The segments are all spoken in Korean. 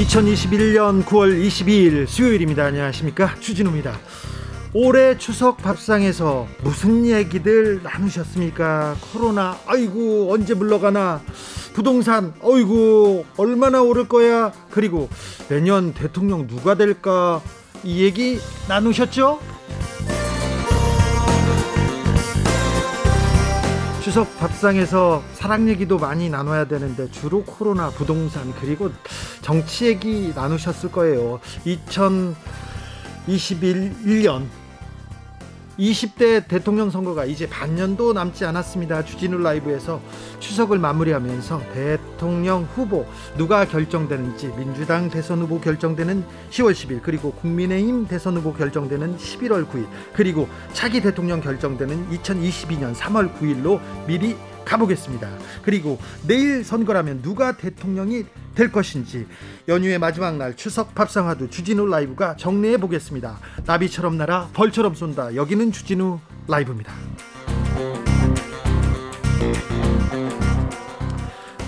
2021년 9월 22일 수요일입니다. 안녕하십니까? 주진우입니다. 올해 추석 밥상에서 무슨 얘기들 나누셨습니까? 코로나, 아이고, 언제 물러가나? 부동산, 아이고, 얼마나 오를 거야? 그리고 내년 대통령 누가 될까? 이 얘기 나누셨죠? 추석 밥상에서 사랑 얘기도 많이 나눠야 되는데 주로 코로나, 부동산 그리고 정치 얘기 나누셨을 거예요. 2021년 20대 대통령 선거가 이제 반년도 남지 않았습니다. 주진우 라이브에서 추석을 마무리하면서 대통령 후보 누가 결정되는지 민주당 대선 후보 결정되는 10월 10일 그리고 국민의힘 대선 후보 결정되는 11월 9일 그리고 차기 대통령 결정되는 2022년 3월 9일로 미리 가보겠습니다. 그리고 내일 선거라면 누가 대통령이 될 것인지 연휴의 마지막 날 추석 밥상화도 주진우 라이브가 정리해 보겠습니다. 나비처럼 날아 벌처럼 쏜다. 여기는 주진우 라이브입니다.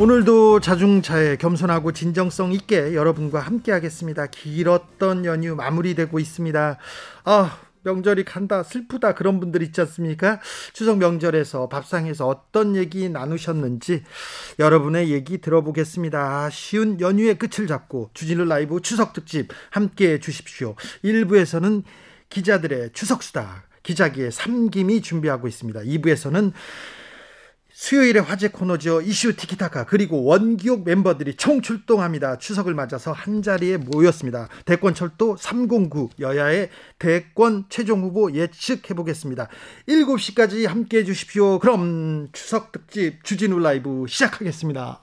오늘도 자중차에 겸손하고 진정성 있게 여러분과 함께 하겠습니다. 길었던 연휴 마무리되고 있습니다. 아, 명절이 간다 슬프다 그런 분들 있지 않습니까? 추석 명절에서 밥상에서 어떤 얘기 나누셨는지 여러분의 얘기 들어보겠습니다. 쉬운 연휴의 끝을 잡고 주진우 라이브 추석 특집 함께 해 주십시오. 1부에서는 기자들의 추석 수다 기자기의 삼김이 준비하고 있습니다. 2부에서는 수요일의 화제 코너죠. 이슈 티키타카 그리고 원기옥 멤버들이 총출동합니다. 추석을 맞아서 한자리에 모였습니다. 대권 철도 309 여야의 대권 최종 후보 예측해 보겠습니다. 7시까지 함께 해 주십시오. 그럼 추석 특집 주진우 라이브 시작하겠습니다.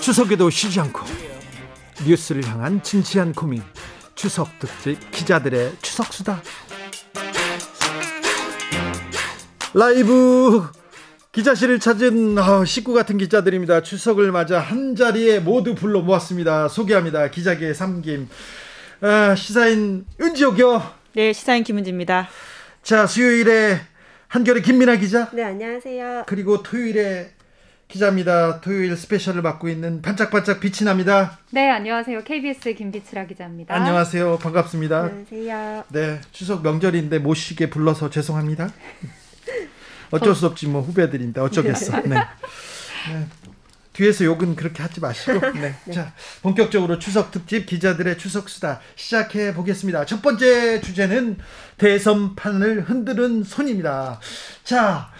추석에도 쉬지 않고 뉴스를 향한 진지한 고민 추석 특집 기자들의 추석 수다 라이브 기자실을 찾은 어, 식구 같은 기자들입니다. 추석을 맞아 한 자리에 모두 불러 모았습니다. 소개합니다. 기자계 삼김 아, 시사인 은지옥이요. 네, 시사인 김은지입니다. 자, 수요일에 한결의 김민아 기자. 네, 안녕하세요. 그리고 토요일에 기자입니다. 토요일 스페셜을 맡고 있는 반짝반짝 빛이 납니다. 네, 안녕하세요. KBS 김비치라 기자입니다. 안녕하세요. 반갑습니다. 안녕하세요. 네, 추석 명절인데 못 쉬게 불러서 죄송합니다. 어쩔 수 없지 뭐 후배들인데 어쩌겠어. 네. 네. 뒤에서 욕은 그렇게 하지 마시고. 네. 네. 자, 본격적으로 추석 특집 기자들의 추석 수다 시작해 보겠습니다. 첫 번째 주제는 대선판을 흔드는 손입니다. 자,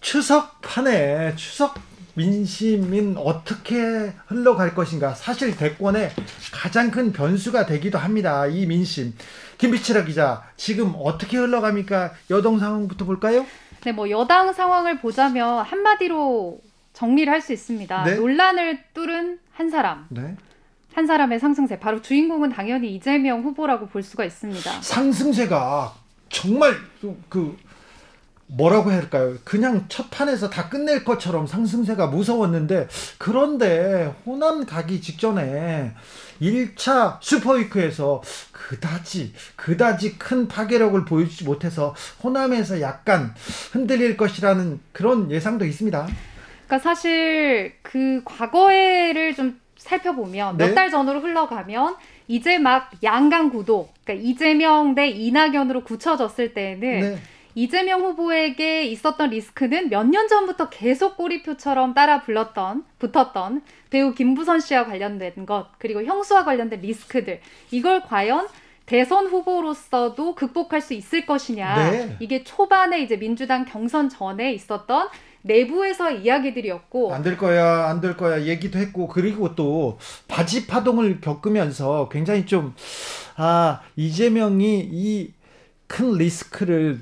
추석판에 추석 민심인 어떻게 흘러갈 것인가. 사실 대권의 가장 큰 변수가 되기도 합니다. 이 민심. 김비치라 기자, 지금 어떻게 흘러갑니까? 여동 상황부터 볼까요? 네, 뭐 여당 상황을 보자면 한마디로 정리를 할 수 있습니다. 네? 논란을 뚫은 한 사람. 네. 한 사람의 상승세. 바로 주인공은 당연히 이재명 후보라고 볼 수가 있습니다. 상승세가 정말 그 뭐라고 해야 할까요? 그냥 첫 판에서 다 끝낼 것처럼 상승세가 무서웠는데 그런데 호남 가기 직전에 1차 슈퍼위크에서 그다지 그다지 큰 파괴력을 보여주지 못해서 호남에서 약간 흔들릴 것이라는 그런 예상도 있습니다. 그러니까 사실 그 과거에를 좀 살펴보면 네? 몇달 전으로 흘러가면 이제 막 양강 구도, 그러니까 이재명 대 이낙연으로 굳혀졌을 때는 네. 이재명 후보에게 있었던 리스크는 몇 년 전부터 계속 꼬리표처럼 따라 불렀던 붙었던 배우 김부선 씨와 관련된 것 그리고 형수와 관련된 리스크들. 이걸 과연 대선 후보로서도 극복할 수 있을 것이냐. 네. 이게 초반에 이제 민주당 경선 전에 있었던 내부에서 이야기들이었고. 안 될 거야 안 될 거야 얘기도 했고 그리고 또 바지 파동을 겪으면서 굉장히 좀 아 이재명이 이 큰 리스크를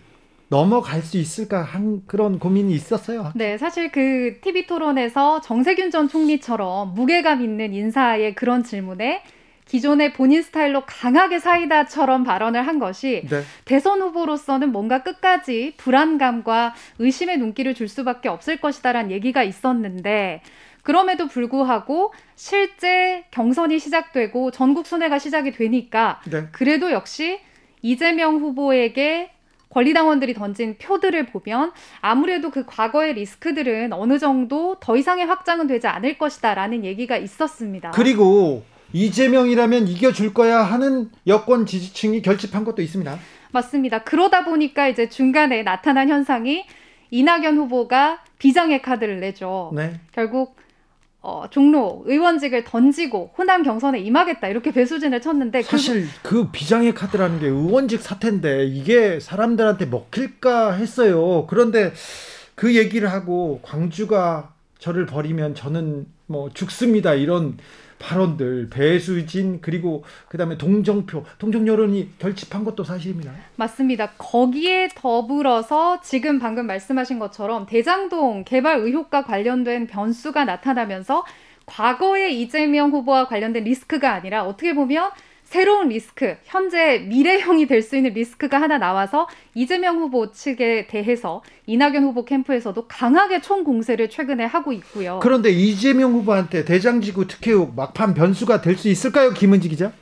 넘어갈 수 있을까 한 그런 고민이 있었어요. 네, 사실 그 TV 토론에서 정세균 전 총리처럼 무게감 있는 인사의 그런 질문에 기존의 본인 스타일로 강하게 사이다처럼 발언을 한 것이 네. 대선 후보로서는 뭔가 끝까지 불안감과 의심의 눈길을 줄 수밖에 없을 것이다라는 얘기가 있었는데 그럼에도 불구하고 실제 경선이 시작되고 전국 순회가 시작이 되니까 네. 그래도 역시 이재명 후보에게 권리당원들이 던진 표들을 보면 아무래도 그 과거의 리스크들은 어느 정도 더 이상의 확장은 되지 않을 것이다라는 얘기가 있었습니다. 그리고 이재명이라면 이겨줄 거야 하는 여권 지지층이 결집한 것도 있습니다. 맞습니다. 그러다 보니까 이제 중간에 나타난 현상이 이낙연 후보가 비장의 카드를 내죠. 네. 결국 어, 종로 의원직을 던지고 호남 경선에 임하겠다 이렇게 배수진을 쳤는데 사실 그, 그 비장의 카드라는 게 의원직 사태인데 이게 사람들한테 먹힐까 했어요. 그런데 그 얘기를 하고 광주가 저를 버리면 저는 뭐 죽습니다 이런 발언들 배수진 그리고 그다음에 동정표 동정 여론이 결집한 것도 사실입니다. 맞습니다. 거기에 더불어서 지금 방금 말씀하신 것처럼 대장동 개발 의혹과 관련된 변수가 나타나면서 과거의 이재명 후보와 관련된 리스크가 아니라 어떻게 보면 새로운 리스크, 현재 미래형이 될 수 있는 리스크가 하나 나와서 이재명 후보 측에 대해서 이낙연 후보 캠프에서도 강하게 총 공세를 최근에 하고 있고요. 그런데 이재명 후보한테 대장지구 특혜 의혹 막판 변수가 될 수 있을까요, 김은지 기자?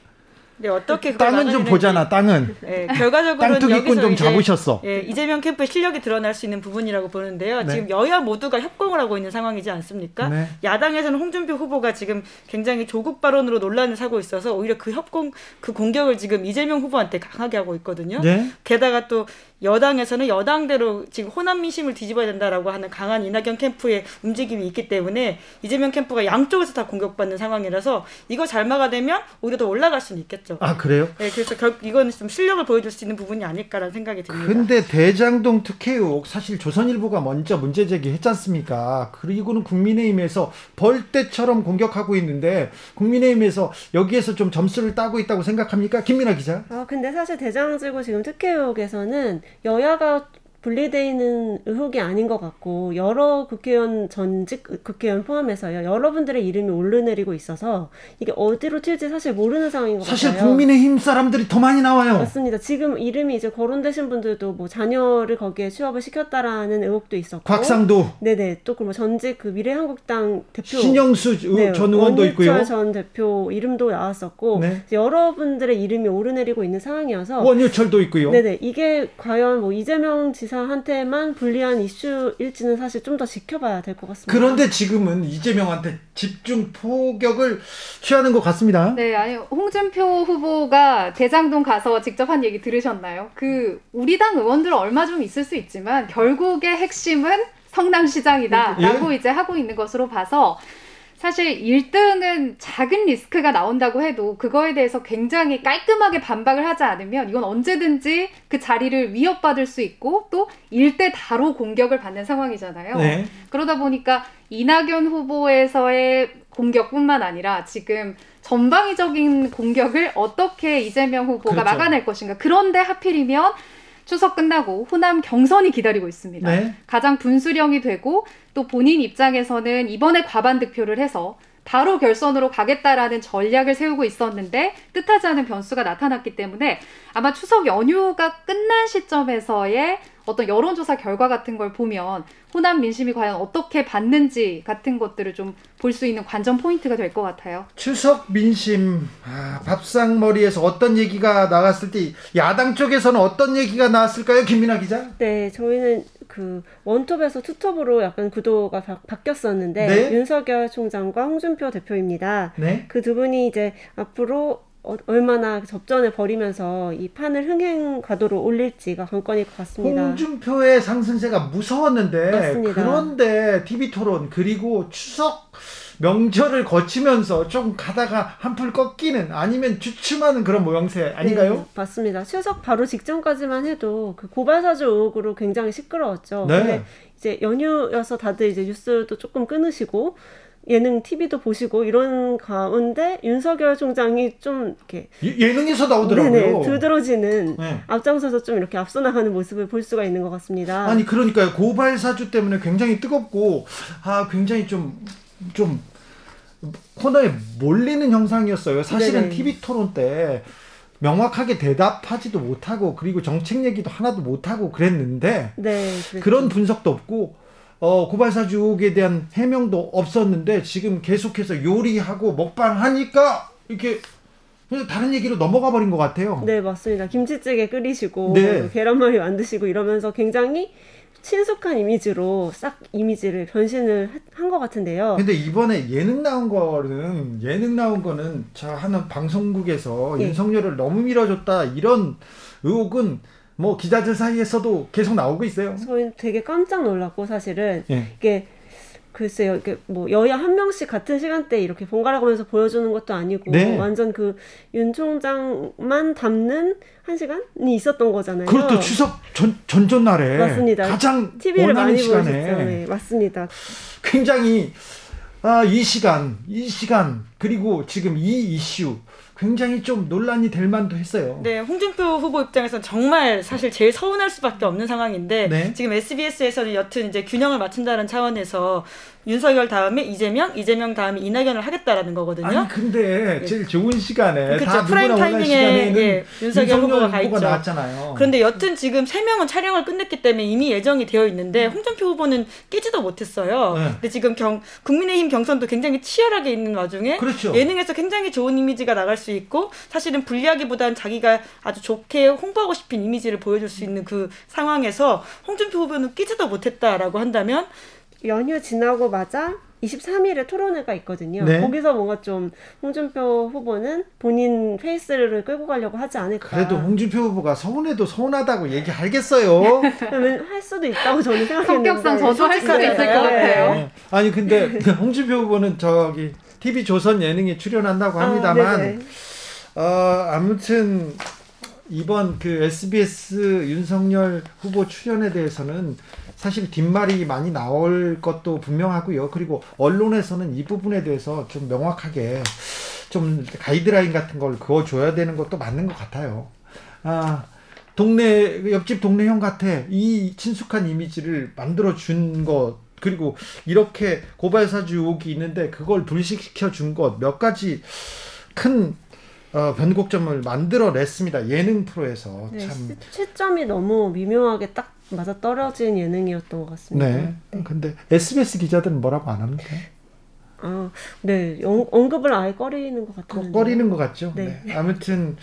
네, 어떻게 땅은 좀 보잖아, 땅은. 네, 결과적으로 땅투기꾼 좀 잡으셨어. 예, 이재명 캠프의 실력이 드러날 수 있는 부분이라고 보는데요. 네. 지금 여야 모두가 협공을 하고 있는 상황이지 않습니까? 네. 야당에서는 홍준표 후보가 지금 굉장히 조국 발언으로 논란을 사고 있어서 오히려 그 협공, 그 공격을 지금 이재명 후보한테 강하게 하고 있거든요. 네. 게다가 또 여당에서는 여당대로 지금 호남 민심을 뒤집어야 된다라고 하는 강한 이낙연 캠프의 움직임이 있기 때문에 이재명 캠프가 양쪽에서 다 공격받는 상황이라서 이거 잘 막아내면 오히려 더 올라갈 수는 있겠죠. 아 그래요? 네, 그래서 결 이거는 좀 실력을 보여줄 수 있는 부분이 아닐까라는 생각이 듭니다. 근데 대장동 특혜 의혹 사실 조선일보가 먼저 문제 제기했지 않습니까? 그리고는 국민의힘에서 벌떼처럼 공격하고 있는데 국민의힘에서 여기에서 좀 점수를 따고 있다고 생각합니까? 김민아 기자. 아 근데 사실 대장지구 지금 특혜 의혹에서는 여야가 분리돼 있는 의혹이 아닌 것 같고 여러 국회의원 전직 국회의원 포함해서요 여러분들의 이름이 오르내리고 있어서 이게 어디로 튈지 사실 모르는 상황인 것 사실 같아요. 사실 국민의힘 사람들이 더 많이 나와요. 맞습니다. 지금 이름이 이제 거론되신 분들도 뭐 자녀를 거기에 취업을 시켰다라는 의혹도 있었고 곽상도 네네 또그 뭐 전직 그 미래한국당 대표 신영수 네, 전 의원도 있고요. 전 대표 이름도 나왔었고 네. 여러분들의 이름이 오르내리고 있는 상황이어서 원유철도 있고요. 네네 이게 과연 뭐 이재명 지사 지사한테만 불리한 이슈일지는 사실 좀 더 지켜봐야 될 것 같습니다. 그런데 지금은 이재명한테 집중 포격을 취하는 것 같습니다. 네, 아니 홍준표 후보가 대장동 가서 직접 한 얘기 들으셨나요? 그 우리 당 의원들 얼마 좀 있을 수 있지만 결국의 핵심은 성남시장이다라고 예? 이제 하고 있는 것으로 봐서 사실 1등은 작은 리스크가 나온다고 해도 그거에 대해서 굉장히 깔끔하게 반박을 하지 않으면 이건 언제든지 그 자리를 위협받을 수 있고 또 일대 다로 공격을 받는 상황이잖아요. 네. 그러다 보니까 이낙연 후보에서의 공격뿐만 아니라 지금 전방위적인 공격을 어떻게 이재명 후보가 그렇죠. 막아낼 것인가. 그런데 하필이면 추석 끝나고 호남 경선이 기다리고 있습니다. 네. 가장 분수령이 되고 또 본인 입장에서는 이번에 과반 득표를 해서 바로 결선으로 가겠다라는 전략을 세우고 있었는데 뜻하지 않은 변수가 나타났기 때문에 아마 추석 연휴가 끝난 시점에서의 어떤 여론조사 결과 같은 걸 보면 호남 민심이 과연 어떻게 받는지 같은 것들을 좀 볼 수 있는 관전 포인트가 될 것 같아요. 추석 민심 아, 밥상머리에서 어떤 얘기가 나왔을 때 야당 쪽에서는 어떤 얘기가 나왔을까요, 김민아 기자? 네, 저희는 그 원톱에서 투톱으로 약간 구도가 바, 뀌었었는데 네? 윤석열 총장과 홍준표 대표입니다. 네? 그 두 분이 이제 앞으로 어, 얼마나 접전을 벌이면서 이 판을 흥행 가도로 올릴지가 관건일 것 같습니다. 홍준표의 상승세가 무서웠는데 맞습니다. 그런데 TV 토론 그리고 추석 명절을 거치면서 좀 가다가 한풀 꺾이는 아니면 주춤하는 그런 모양새 아닌가요? 네, 맞습니다. 추석 바로 직전까지만 해도 그 고발사주 의혹으로 굉장히 시끄러웠죠. 네. 근데 이제 연휴여서 다들 이제 뉴스도 조금 끊으시고 예능 TV도 보시고 이런 가운데 윤석열 총장이 좀 이렇게 예, 능에서 나오더라고요. 네네, 두드러지는 네. 앞장서서 좀 이렇게 앞서 나가는 모습을 볼 수가 있는 것 같습니다. 아니 그러니까요. 고발 사주 때문에 굉장히 뜨겁고 아 굉장히 좀좀 좀 코너에 몰리는 형상이었어요. 사실은 네네. TV 토론 때 명확하게 대답하지도 못하고 그리고 정책 얘기도 하나도 못하고 그랬는데 네, 그런 분석도 없고 어, 고발사주 의혹에 대한 해명도 없었는데 지금 계속해서 요리하고 먹방 하니까 이렇게 다른 얘기로 넘어가 버린 것 같아요. 네, 맞습니다. 김치찌개 끓이시고 네. 계란말이 만드시고 이러면서 굉장히 친숙한 이미지로 싹 이미지를 변신을 한 것 같은데요. 근데 이번에 예능 나온 거는 예능 나온 거는 저 하는 방송국에서 예. 윤석열을 너무 밀어줬다 이런 의혹은 뭐 기자들 사이에서도 계속 나오고 있어요. 저희 되게 깜짝 놀랐고 사실은 예. 이게 글쎄요, 이게 뭐 여야 한 명씩 같은 시간대에 이렇게 번갈아 가면서 보여주는 것도 아니고 네. 완전 그 윤 총장만 담는 한 시간이 있었던 거잖아요. 그렇죠. 추석 전 전전 날에 맞습니다. 가장 TV를 많이 시간에. 네, 맞습니다. 굉장히 아, 이 시간, 이 시간 그리고 지금 이 이슈 굉장히 좀 논란이 될 만도 했어요. 네, 홍준표 후보 입장에서는 정말 사실 제일 서운할 수밖에 없는 상황인데 네? 지금 SBS에서는 여튼 이제 균형을 맞춘다는 차원에서 윤석열 다음에 이재명, 이재명 다음에 이낙연을 하겠다라는 거거든요. 아니 근데 예. 제일 좋은 시간에 그쵸, 다 prime timing에 예, 윤석열, 후보가 가 있죠. 나왔잖아요. 그런데 여튼 지금 세 명은 촬영을 끝냈기 때문에 이미 예정이 되어 있는데 홍준표 후보는 끼지도 못했어요. 네. 근데 지금 경, 국민의힘 경선도 굉장히 치열하게 있는 와중에 그렇죠. 예능에서 굉장히 좋은 이미지가 나갈 수 있고 사실은 불리하기보다는 자기가 아주 좋게 홍보하고 싶은 이미지를 보여줄 수 있는 그 상황에서 홍준표 후보는 끼지도 못했다라고 한다면 연휴 지나고 맞아 23일에 토론회가 있거든요. 네. 거기서 뭔가 좀 홍준표 후보는 본인 페이스를 끌고 가려고 하지 않을까. 그래도 홍준표 후보가 서운해도 서운하다고 얘기하겠어요. 할 수도 있다고 저는 생각했는데. 성격상 저도 할 수도 있을 것 같아요. 네. 아니 근데 홍준표 후보는 저기 TV 조선 예능에 출연한다고 아, 합니다만 아, 어, 아무튼 이번 그 SBS 윤석열 후보 출연에 대해서는 사실 뒷말이 많이 나올 것도 분명하고요. 그리고 언론에서는 이 부분에 대해서 좀 명확하게 좀 가이드라인 같은 걸 그어줘야 되는 것도 맞는 것 같아요. 아, 동네, 옆집 동네 형 같아. 이 친숙한 이미지를 만들어준 것, 그리고 이렇게 고발사주 의혹이 있는데 그걸 불식시켜 준 것 몇 가지 큰 어, 변곡점을 만들어냈습니다. 예능 프로에서 네, 참 시점이 너무 미묘하게 딱 맞아 떨어진 예능이었던 것 같습니다. 네. 네. 근데 SBS 기자들은 뭐라고 안 합니까? 아, 네. 영, 언급을 아예 꺼리는 것 같아요. 꺼리는 것 같죠. 네. 네. 아무튼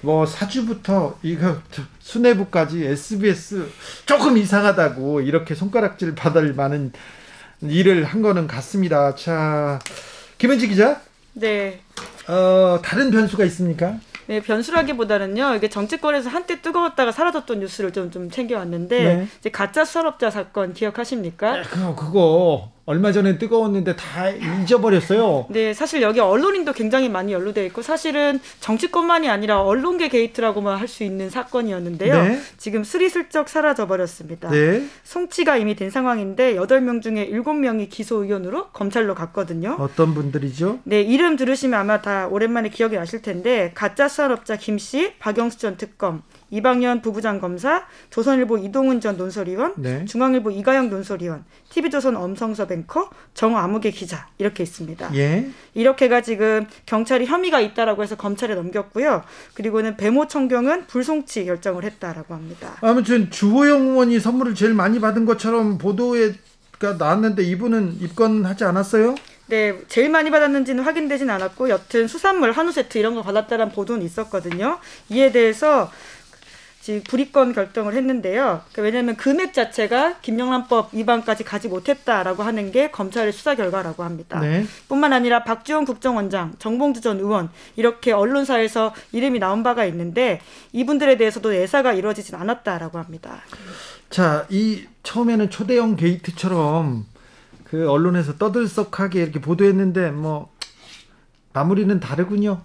뭐 사주부터 이거 수뇌부까지 SBS 조금 이상하다고 이렇게 손가락질 받을 만한 일을 한 거는 같습니다. 자, 김현지 기자. 네. 어, 다른 변수가 있습니까? 네, 변수라기보다는요. 이게 정치권에서 한때 뜨거웠다가 사라졌던 뉴스를 좀, 좀 챙겨왔는데 네. 이제 가짜 수산업자 사건 기억하십니까? 네, 그거 그거 얼마 전에 뜨거웠는데 다 잊어버렸어요. 네, 사실 여기 언론인도 굉장히 많이 연루돼 있고 사실은 정치권만이 아니라 언론계 게이트라고만 할 수 있는 사건이었는데요. 네. 지금 스리슬쩍 사라져 버렸습니다. 네. 송치가 이미 된 상황인데 8명 중에 7명이 기소 의견으로 검찰로 갔거든요. 어떤 분들이죠? 네, 이름 들으시면 아마 다 오랜만에 기억이 나실 텐데 가짜 수산업자 김 씨, 박영수 전 특검, 이방현 부부장 검사, 조선일보 이동훈 전 논설위원, 네. 중앙일보 이가영 논설위원, TV조선 엄성서 뱅커, 정아무개 기자 이렇게 있습니다. 예. 이렇게가 지금 경찰이 혐의가 있다라고 해서 검찰에 넘겼고요. 그리고는 배모 청경은 불송치 결정을 했다라고 합니다. 아무튼 주호영 의원이 선물을 제일 많이 받은 것처럼 보도에 나왔는데 이분은 입건하지 않았어요? 네, 제일 많이 받았는지는 확인되진 않았고 여튼 수산물 한우 세트 이런 거 받았다는 보도는 있었거든요. 이에 대해서 지금 불이권 결정을 했는데요. 그러니까 왜냐하면 금액 자체가 김영란법 위반까지 가지 못했다라고 하는 게 검찰의 수사 결과라고 합니다. 네. 뿐만 아니라 박지원 국정원장, 정봉주 전 의원 이렇게 언론사에서 이름이 나온 바가 있는데 이분들에 대해서도 예사가 이루어지진 않았다라고 합니다. 자, 이 처음에는 초대형 게이트처럼 그 언론에서 떠들썩하게 이렇게 보도했는데 뭐 마무리는 다르군요.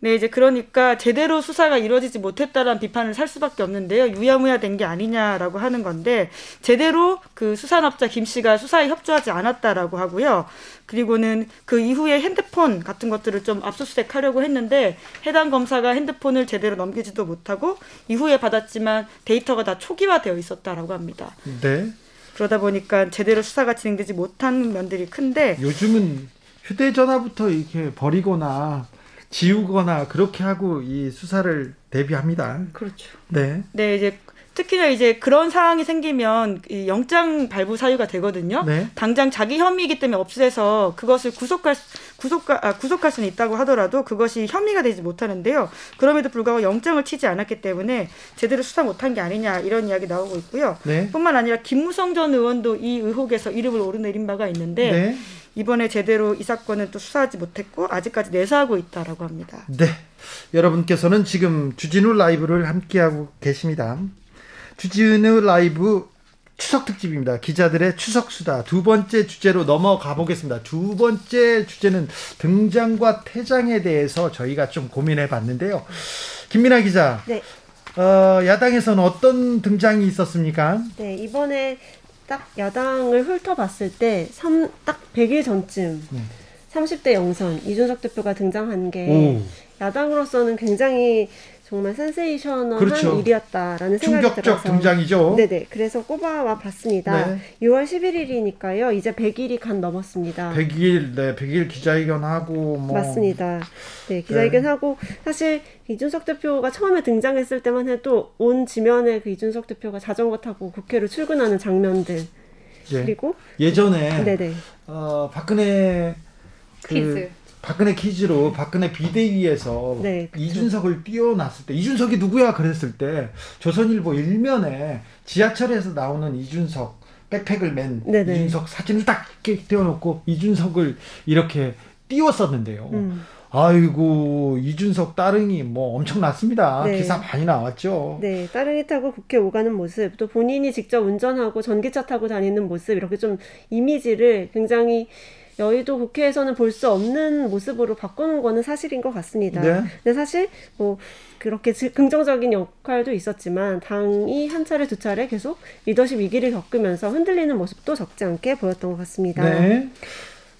네, 이제 그러니까 제대로 수사가 이루어지지 못했다라는 비판을 살 수밖에 없는데요. 유야무야 된 게 아니냐라고 하는 건데 제대로 그 수산업자 김 씨가 수사에 협조하지 않았다라고 하고요. 그리고는 그 이후에 핸드폰 같은 것들을 좀 압수수색 하려고 했는데 해당 검사가 핸드폰을 제대로 넘기지도 못하고 이후에 받았지만 데이터가 다 초기화되어 있었다라고 합니다. 네. 그러다 보니까 제대로 수사가 진행되지 못한 면들이 큰데 요즘은 휴대전화부터 이렇게 버리거나 지우거나 그렇게 하고 이 수사를 대비합니다. 그렇죠. 네. 네, 이제 특히나 이제 그런 상황이 생기면 영장 발부 사유가 되거든요. 네. 당장 자기 혐의이기 때문에 없애서 그것을 구속할 구속 아, 구속할 수는 있다고 하더라도 그것이 혐의가 되지 못하는데요. 그럼에도 불구하고 영장을 치지 않았기 때문에 제대로 수사 못한 게 아니냐 이런 이야기 나오고 있고요. 네. 뿐만 아니라 김무성 전 의원도 이 의혹에서 이름을 오르내린 바가 있는데 네. 이번에 제대로 이 사건은 또 수사하지 못했고 아직까지 내사하고 있다라고 합니다. 네. 여러분께서는 지금 주진우 라이브를 함께하고 계십니다. 주진우 라이브 추석 특집입니다. 기자들의 추석 수다 두 번째 주제로 넘어가 보겠습니다. 두 번째 주제는 등장과 퇴장에 대해서 저희가 좀 고민해 봤는데요. 김민아 기자. 네. 어, 야당에서는 어떤 등장이 있었습니까? 네, 이번에 딱 야당을 훑어봤을 때, 3, 딱 100일 전쯤, 네. 30대 영선, 이준석 대표가 등장한 게, 오. 야당으로서는 굉장히 정말 센세이셔널한 그렇죠. 일이었다라는 생각이 충격적 들어서 등장이죠. 네네. 그래서 꼽아와 봤습니다. 네. 6월 11일이니까요. 이제 100일이 간 넘었습니다. 100일, 네, 100일 기자회견하고 뭐 맞습니다. 네, 기자회견하고 네. 사실 이준석 대표가 처음에 등장했을 때만 해도 온 지면에 그 이준석 대표가 자전거 타고 국회로 출근하는 장면들 예. 그리고 예전에 네네. 어, 박근혜 그 퀴즈. 박근혜 퀴즈로 박근혜 비대위에서 네, 이준석을 띄워놨을 때 이준석이 누구야 그랬을 때 조선일보 일면에 지하철에서 나오는 이준석 백팩을 맨 네네. 이준석 사진을 딱 띄워놓고 이준석을 이렇게 띄웠었는데요. 음. 아이고 이준석 따릉이 뭐 엄청났습니다. 네. 기사 많이 나왔죠. 네, 따릉이 타고 국회 오가는 모습, 또 본인이 직접 운전하고 전기차 타고 다니는 모습 이렇게 좀 이미지를 굉장히 여의도 국회에서는 볼 수 없는 모습으로 바꾸는 거는 사실인 것 같습니다. 네. 근데 사실 뭐 그렇게 긍정적인 역할도 있었지만 당이 한 차례 두 차례 계속 리더십 위기를 겪으면서 흔들리는 모습도 적지 않게 보였던 것 같습니다. 네.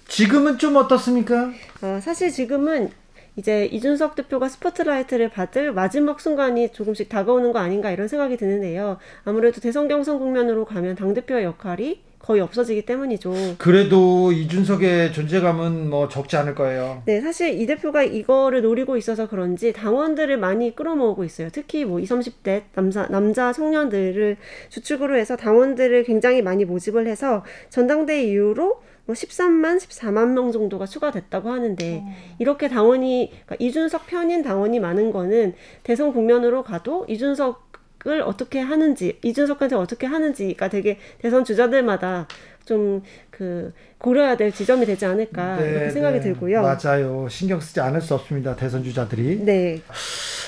지금은 좀 어떻습니까? 어, 사실 지금은 이제 이준석 대표가 스포트라이트를 받을 마지막 순간이 조금씩 다가오는 거 아닌가 이런 생각이 드는데요. 아무래도 대선 경선 국면으로 가면 당대표의 역할이 거의 없어지기 때문이죠. 그래도 이준석의 존재감은 뭐 적지 않을 거예요. 네, 사실 이 대표가 이거를 노리고 있어서 그런지 당원들을 많이 끌어모으고 있어요. 특히 뭐 20, 30대 남자 남자 청년들을 주축으로 해서 당원들을 굉장히 많이 모집을 해서 전당대회 이후로 뭐 13만, 14만 명 정도가 추가됐다고 하는데 어. 이렇게 당원이 그러니까 이준석 편인 당원이 많은 거는 대선 국면으로 가도 이준석 을 어떻게 하는지 이준석한테 어떻게 하는지가 되게 대선 주자들마다 좀 그 고려해야 될 지점이 되지 않을까 네, 이렇게 생각이 네, 들고요. 맞아요. 신경 쓰지 않을 수 없습니다. 대선 주자들이. 네.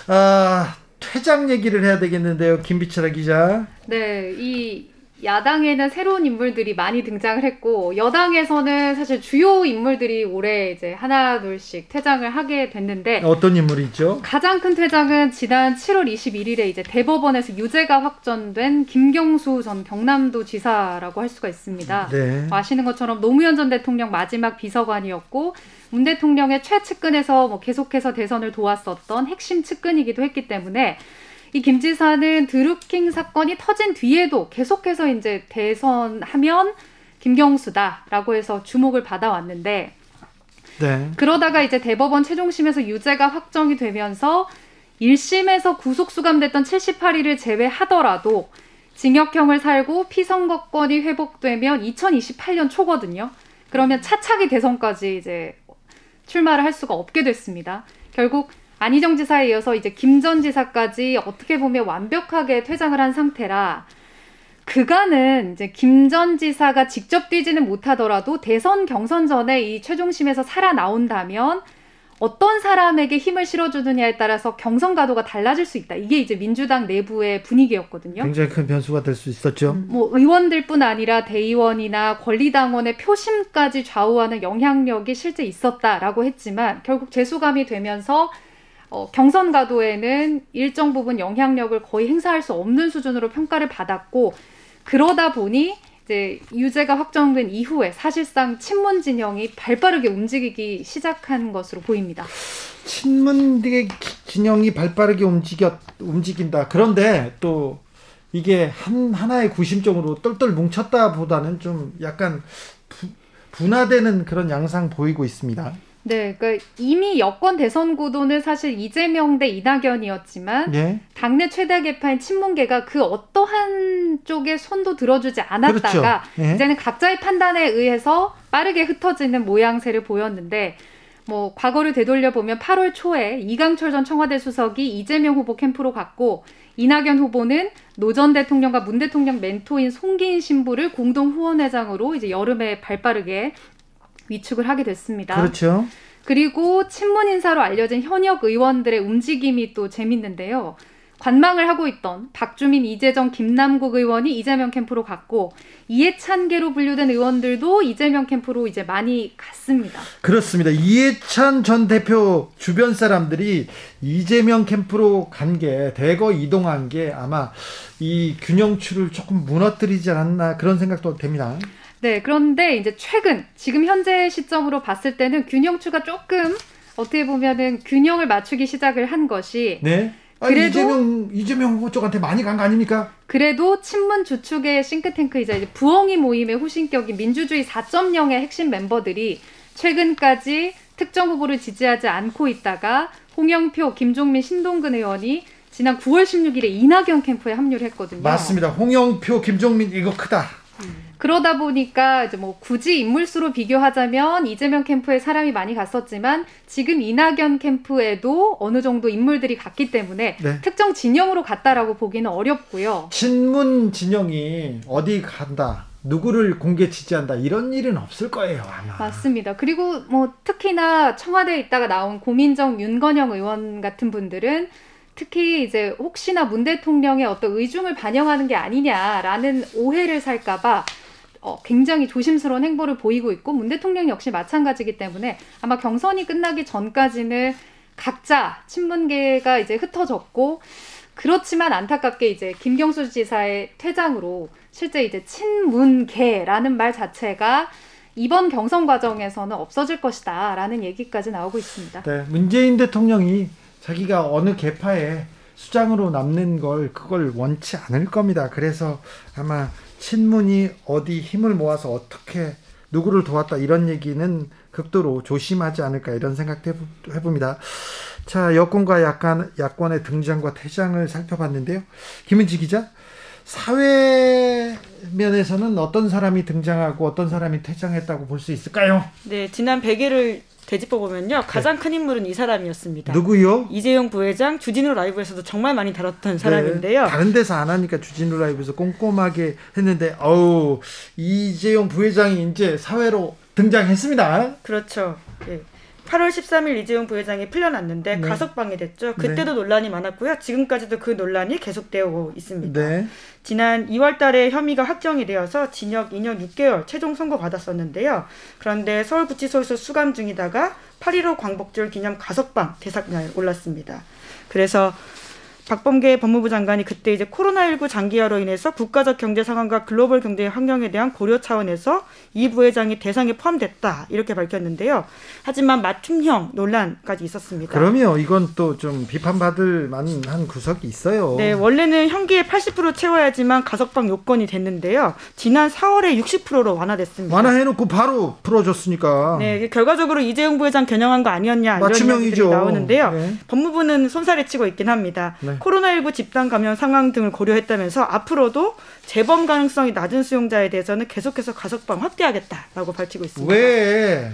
아 퇴장 얘기를 해야 되겠는데요, 김비철 기자. 네, 이 야당에는 새로운 인물들이 많이 등장을 했고 여당에서는 사실 주요 인물들이 올해 이제 하나 둘씩 퇴장을 하게 됐는데 어떤 인물이 있죠? 가장 큰 퇴장은 지난 7월 21일에 이제 대법원에서 유죄가 확정된 김경수 전 경남도 지사라고 할 수가 있습니다. 네. 아시는 것처럼 노무현 전 대통령 마지막 비서관이었고 문 대통령의 최측근에서 뭐 계속해서 대선을 도왔었던 핵심 측근이기도 했기 때문에 이 김 지사는 드루킹 사건이 터진 뒤에도 계속해서 이제 대선하면 김경수다라고 해서 주목을 받아왔는데 네. 그러다가 이제 대법원 최종심에서 유죄가 확정이 되면서 1심에서 구속 수감됐던 78일을 제외하더라도 징역형을 살고 피선거권이 회복되면 2028년 초거든요. 그러면 차차기 대선까지 이제 출마를 할 수가 없게 됐습니다. 결국 안희정 지사에 이어서 이제 김 전 지사까지 어떻게 보면 완벽하게 퇴장을 한 상태라 그간은 이제 김 전 지사가 직접 뛰지는 못하더라도 대선 경선 전에 이 최종심에서 살아나온다면 어떤 사람에게 힘을 실어주느냐에 따라서 경선 가도가 달라질 수 있다. 이게 이제 민주당 내부의 분위기였거든요. 굉장히 큰 변수가 될 수 있었죠. 음, 뭐 의원들뿐 아니라 대의원이나 권리당원의 표심까지 좌우하는 영향력이 실제 있었다라고 했지만 결국 재수감이 되면서 어, 경선 가도에는 일정 부분 영향력을 거의 행사할 수 없는 수준으로 평가를 받았고 그러다 보니 이제 유죄가 확정된 이후에 사실상 친문 진영이 발빠르게 움직이기 시작한 것으로 보입니다. 친문 진영이 발빠르게 움직여 움직인다. 그런데 또 이게 한 하나의 구심점으로 똘똘 뭉쳤다보다는 좀 약간 부, 분화되는 그런 양상 보이고 있습니다. 네, 그러니까 이미 여권 대선 구도는 사실 이재명 대 이낙연이었지만 예. 당내 최대 개파인 친문계가 그 어떠한 쪽에 손도 들어주지 않았다가 그렇죠. 예. 이제는 각자의 판단에 의해서 빠르게 흩어지는 모양새를 보였는데 뭐 과거를 되돌려 보면 8월 초에 이강철 전 청와대 수석이 이재명 후보 캠프로 갔고 이낙연 후보는 노 전 대통령과 문 대통령 멘토인 송기인 신부를 공동 후원회장으로 이제 여름에 발빠르게 위축을 하게 됐습니다. 그렇죠. 그리고 친문 인사로 알려진 현역 의원들의 움직임이 또 재밌는데요. 관망을 하고 있던 박주민, 이재정, 김남국 의원이 이재명 캠프로 갔고 이해찬계로 분류된 의원들도 이재명 캠프로 이제 많이 갔습니다. 그렇습니다. 이해찬 전 대표 주변 사람들이 이재명 캠프로 간 게 대거 이동한 게 아마 이 균형추를 조금 무너뜨리지 않았나 그런 생각도 됩니다. 네, 그런데 이제 최근 지금 현재 시점으로 봤을 때는 균형추가 조금 어떻게 보면은 균형을 맞추기 시작을 한 것이 네. 아, 그래도 이재명 이재명 후보 쪽한테 많이 간 거 아닙니까? 그래도 친문 주축의 싱크탱크이자 이제 부엉이 모임의 후신격인 민주주의 4.0의 핵심 멤버들이 최근까지 특정 후보를 지지하지 않고 있다가 홍영표, 김종민, 신동근 의원이 지난 9월 16일에 이낙연 캠프에 합류를 했거든요. 맞습니다. 홍영표, 김종민 이거 크다. 그러다 보니까 이제 뭐 굳이 인물수로 비교하자면 이재명 캠프에 사람이 많이 갔었지만 지금 이낙연 캠프에도 어느 정도 인물들이 갔기 때문에 네. 특정 진영으로 갔다라고 보기는 어렵고요. 친문 진영이 어디 간다. 누구를 공개 지지한다 이런 일은 없을 거예요 아마. 맞습니다. 그리고 뭐 특히나 청와대에 있다가 나온 고민정 윤건영 의원 같은 분들은 특히 이제 혹시나 문 대통령의 어떤 의중을 반영하는 게 아니냐라는 오해를 살까봐 어, 굉장히 조심스러운 행보를 보이고 있고 문 대통령 역시 마찬가지이기 때문에 아마 경선이 끝나기 전까지는 각자 친문계가 이제 흩어졌고 그렇지만 안타깝게 이제 김경수 지사의 퇴장으로 실제 이제 친문계라는 말 자체가 이번 경선 과정에서는 없어질 것이다라는 얘기까지 나오고 있습니다. 네, 문재인 대통령이 자기가 어느 계파에 수장으로 남는 걸 그걸 원치 않을 겁니다. 그래서 아마 친문이 어디 힘을 모아서 어떻게 누구를 도왔다 이런 얘기는 극도로 조심하지 않을까 이런 생각도 해봅니다. 자 여권과 약간 야권의 등장과 퇴장을 살펴봤는데요. 김은지 기자 사회 면에서는 어떤 사람이 등장하고 어떤 사람이 퇴장했다고 볼 수 있을까요? 네, 지난 100일을 되짚어 보면요 가장 네. 큰 인물은 이 사람이었습니다. 누구요? 이재용 부회장 주진우 라이브에서도 정말 많이 다뤘던 네. 사람인데요. 다른 데서 안 하니까 주진우 라이브에서 꼼꼼하게 했는데 어우 이재용 부회장이 이제 사회로 등장했습니다. 그렇죠. 예. 8월 13일 이재용 부회장이 풀려났는데 네. 가석방이 됐죠. 그때도 네. 논란이 많았고요. 지금까지도 그 논란이 계속되고 있습니다. 네. 지난 2월 달에 혐의가 확정이 되어서 징역 2년 6개월 최종 선고 받았었는데요. 그런데 서울구치소에서 수감 중이다가 8.15 광복절 기념 가석방 대상날 올랐습니다. 그래서 박범계 법무부 장관이 그때 이제 코로나19 장기화로 인해서 국가적 경제 상황과 글로벌 경제 환경에 대한 고려 차원에서 이 부회장이 대상에 포함됐다 이렇게 밝혔는데요. 하지만 맞춤형 논란까지 있었습니다. 그러면 이건 또 좀 비판받을 만한 구석이 있어요. 네, 원래는 형기의 80% 채워야지만 가석방 요건이 됐는데요. 지난 4월에 60%로 완화됐습니다. 완화해놓고 바로 풀어줬으니까. 네, 결과적으로 이재용 부회장 겨냥한 거 아니었냐 이런 얘기들이 나오는데요. 네. 법무부는 손살에 치고 있긴 합니다. 네. 코로나19 집단 감염 상황 등을 고려했다면서 앞으로도 재범 가능성이 낮은 수용자에 대해서는 계속해서 가석방 확대하겠다라고 밝히고 있습니다. 왜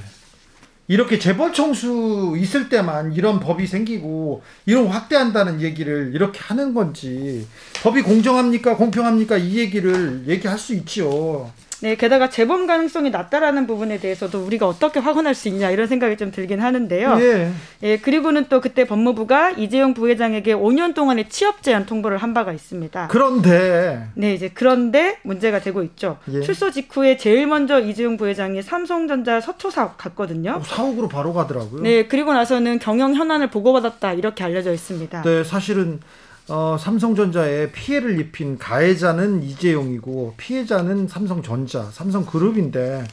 이렇게 재벌 총수 있을 때만 이런 법이 생기고 이런 확대한다는 얘기를 이렇게 하는 건지 법이 공정합니까 공평합니까 이 얘기를 얘기할 수 있지요. 네, 게다가 재범 가능성이 낮다라는 부분에 대해서도 우리가 어떻게 확언할 수 있냐 이런 생각이 좀 들긴 하는데요. 예. 예, 그리고는 또 그때 법무부가 이재용 부회장에게 5년 동안의 취업 제한 통보를 한 바가 있습니다. 그런데 네, 이제 그런데 문제가 되고 있죠. 예. 출소 직후에 제일 먼저 이재용 부회장이 삼성전자 서초 사업 갔거든요. 어, 사옥으로 바로 가더라고요. 네, 그리고 나서는 경영 현안을 보고받았다 이렇게 알려져 있습니다. 네, 사실은 어, 삼성전자에 피해를 입힌 가해자는 이재용이고 피해자는 삼성전자, 삼성그룹인데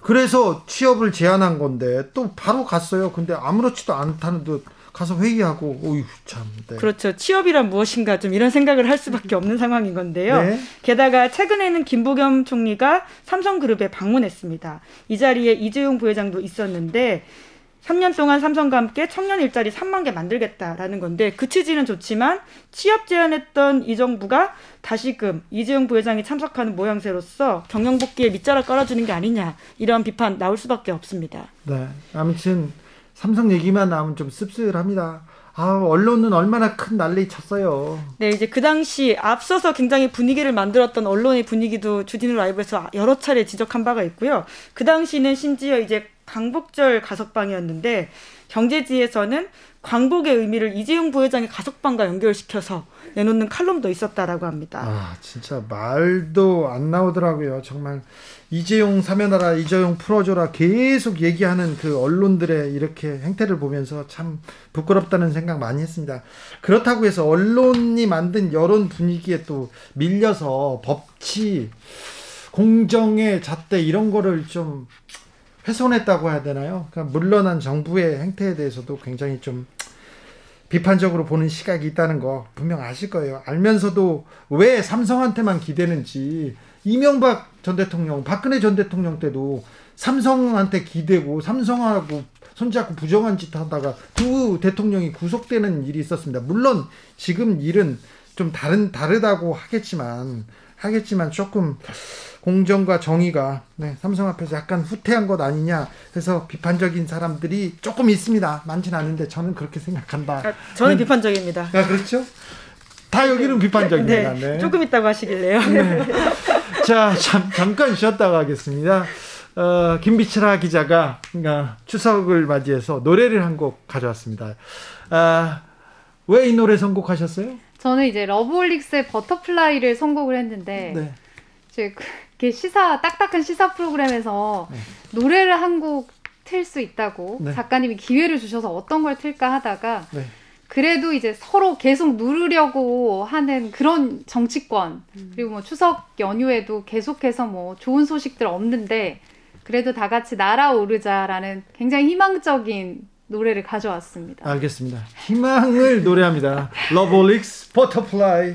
그래서 취업을 제안한 건데 또 바로 갔어요. 근데 아무렇지도 않다는 듯 가서 회의하고 오유 참. 네. 그렇죠. 취업이란 무엇인가 좀 이런 생각을 할 수밖에 없는 상황인 건데요. 네. 게다가 최근에는 김부겸 총리가 삼성그룹에 방문했습니다. 이 자리에 이재용 부회장도 있었는데 3년 동안 삼성과 함께 청년 일자리 3만 개 만들겠다라는 건데 그 취지는 좋지만 취업 제안했던 이 정부가 다시금 이재용 부회장이 참석하는 모양새로서 경영 복귀에 밑자락 깔아주는 게 아니냐 이런 비판 나올 수밖에 없습니다. 네, 아무튼 삼성 얘기만 나오면 좀 씁쓸합니다. 아, 언론은 얼마나 큰 난리 쳤어요. 네, 이제 그 당시 앞서서 굉장히 분위기를 만들었던 언론의 분위기도 주진우 라이브에서 여러 차례 지적한 바가 있고요. 그 당시는 심지어 이제 강복절 가석방이었는데 경제지에서는 광복의 의미를 이재용 부회장의 가석방과 연결시켜서 내놓는 칼럼도 있었다라고 합니다. 아 진짜 말도 안 나오더라고요. 정말 이재용 사면하라, 이재용 풀어줘라 계속 얘기하는 그 언론들의 이렇게 행태를 보면서 참 부끄럽다는 생각 많이 했습니다. 그렇다고 해서 언론이 만든 여론 분위기에 또 밀려서 법치, 공정의 잣대 이런 거를 좀 훼손했다고 해야 되나요? 그러니까 물러난 정부의 행태에 대해서도 굉장히 좀 비판적으로 보는 시각이 있다는 거 분명 아실 거예요. 알면서도 왜 삼성한테만 기대는지 이명박 전 대통령, 박근혜 전 대통령 때도 삼성한테 기대고 삼성하고 손잡고 부정한 짓 하다가 두 대통령이 구속되는 일이 있었습니다. 물론 지금 일은 좀 다른 다르다고 하겠지만 하겠지만 조금 공정과 정의가 네, 삼성 앞에서 약간 후퇴한 것 아니냐 해서 비판적인 사람들이 조금 있습니다. 많진 않은데 저는 그렇게 생각한다. 아, 저는 네. 비판적입니다. 아, 그렇죠? 다 여기는 비판적입니다. 네, 네. 조금 있다고 하시길래요. 네. 자, 잠, 잠깐 쉬었다가 하겠습니다. 어, 김비철아 기자가 그러니까 추석을 맞이해서 노래를 한 곡 가져왔습니다. 아, 왜 이 노래 선곡하셨어요? 저는 이제 러브홀릭스의 Butterfly를 선곡을 했는데 네. 제그 이렇게 시사 딱딱한 시사 프로그램에서 네. 노래를 한 곡 틀 수 있다고 네. 작가님이 기회를 주셔서 어떤 걸 틀까 하다가 네. 그래도 이제 서로 계속 누르려고 하는 그런 정치권 음. 그리고 뭐 추석 연휴에도 계속해서 뭐 좋은 소식들 없는데 그래도 다 같이 날아오르자라는 굉장히 희망적인 노래를 가져왔습니다. 알겠습니다. 희망을 노래합니다. 러브홀릭스 Butterfly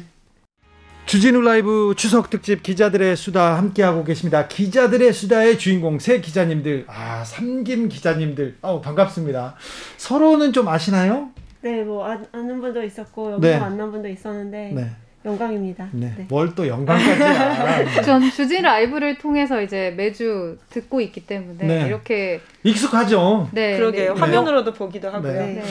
주진우 라이브 추석 특집 기자들의 수다 함께하고 계십니다. 기자들의 수다의 주인공 세 기자님들, 아, 삼김 기자님들, 아 반갑습니다. 서로는 좀 아시나요? 네, 뭐 아, 는 분도 있었고 여기서 네. 만난 분도 있었는데 네. 영광입니다. 네. 네. 뭘 또 영광까지야. 전 주진우 라이브를 통해서 이제 매주 듣고 있기 때문에 네. 이렇게 익숙하죠. 네, 그러게요. 네. 화면으로도 보기도 하고요. 네.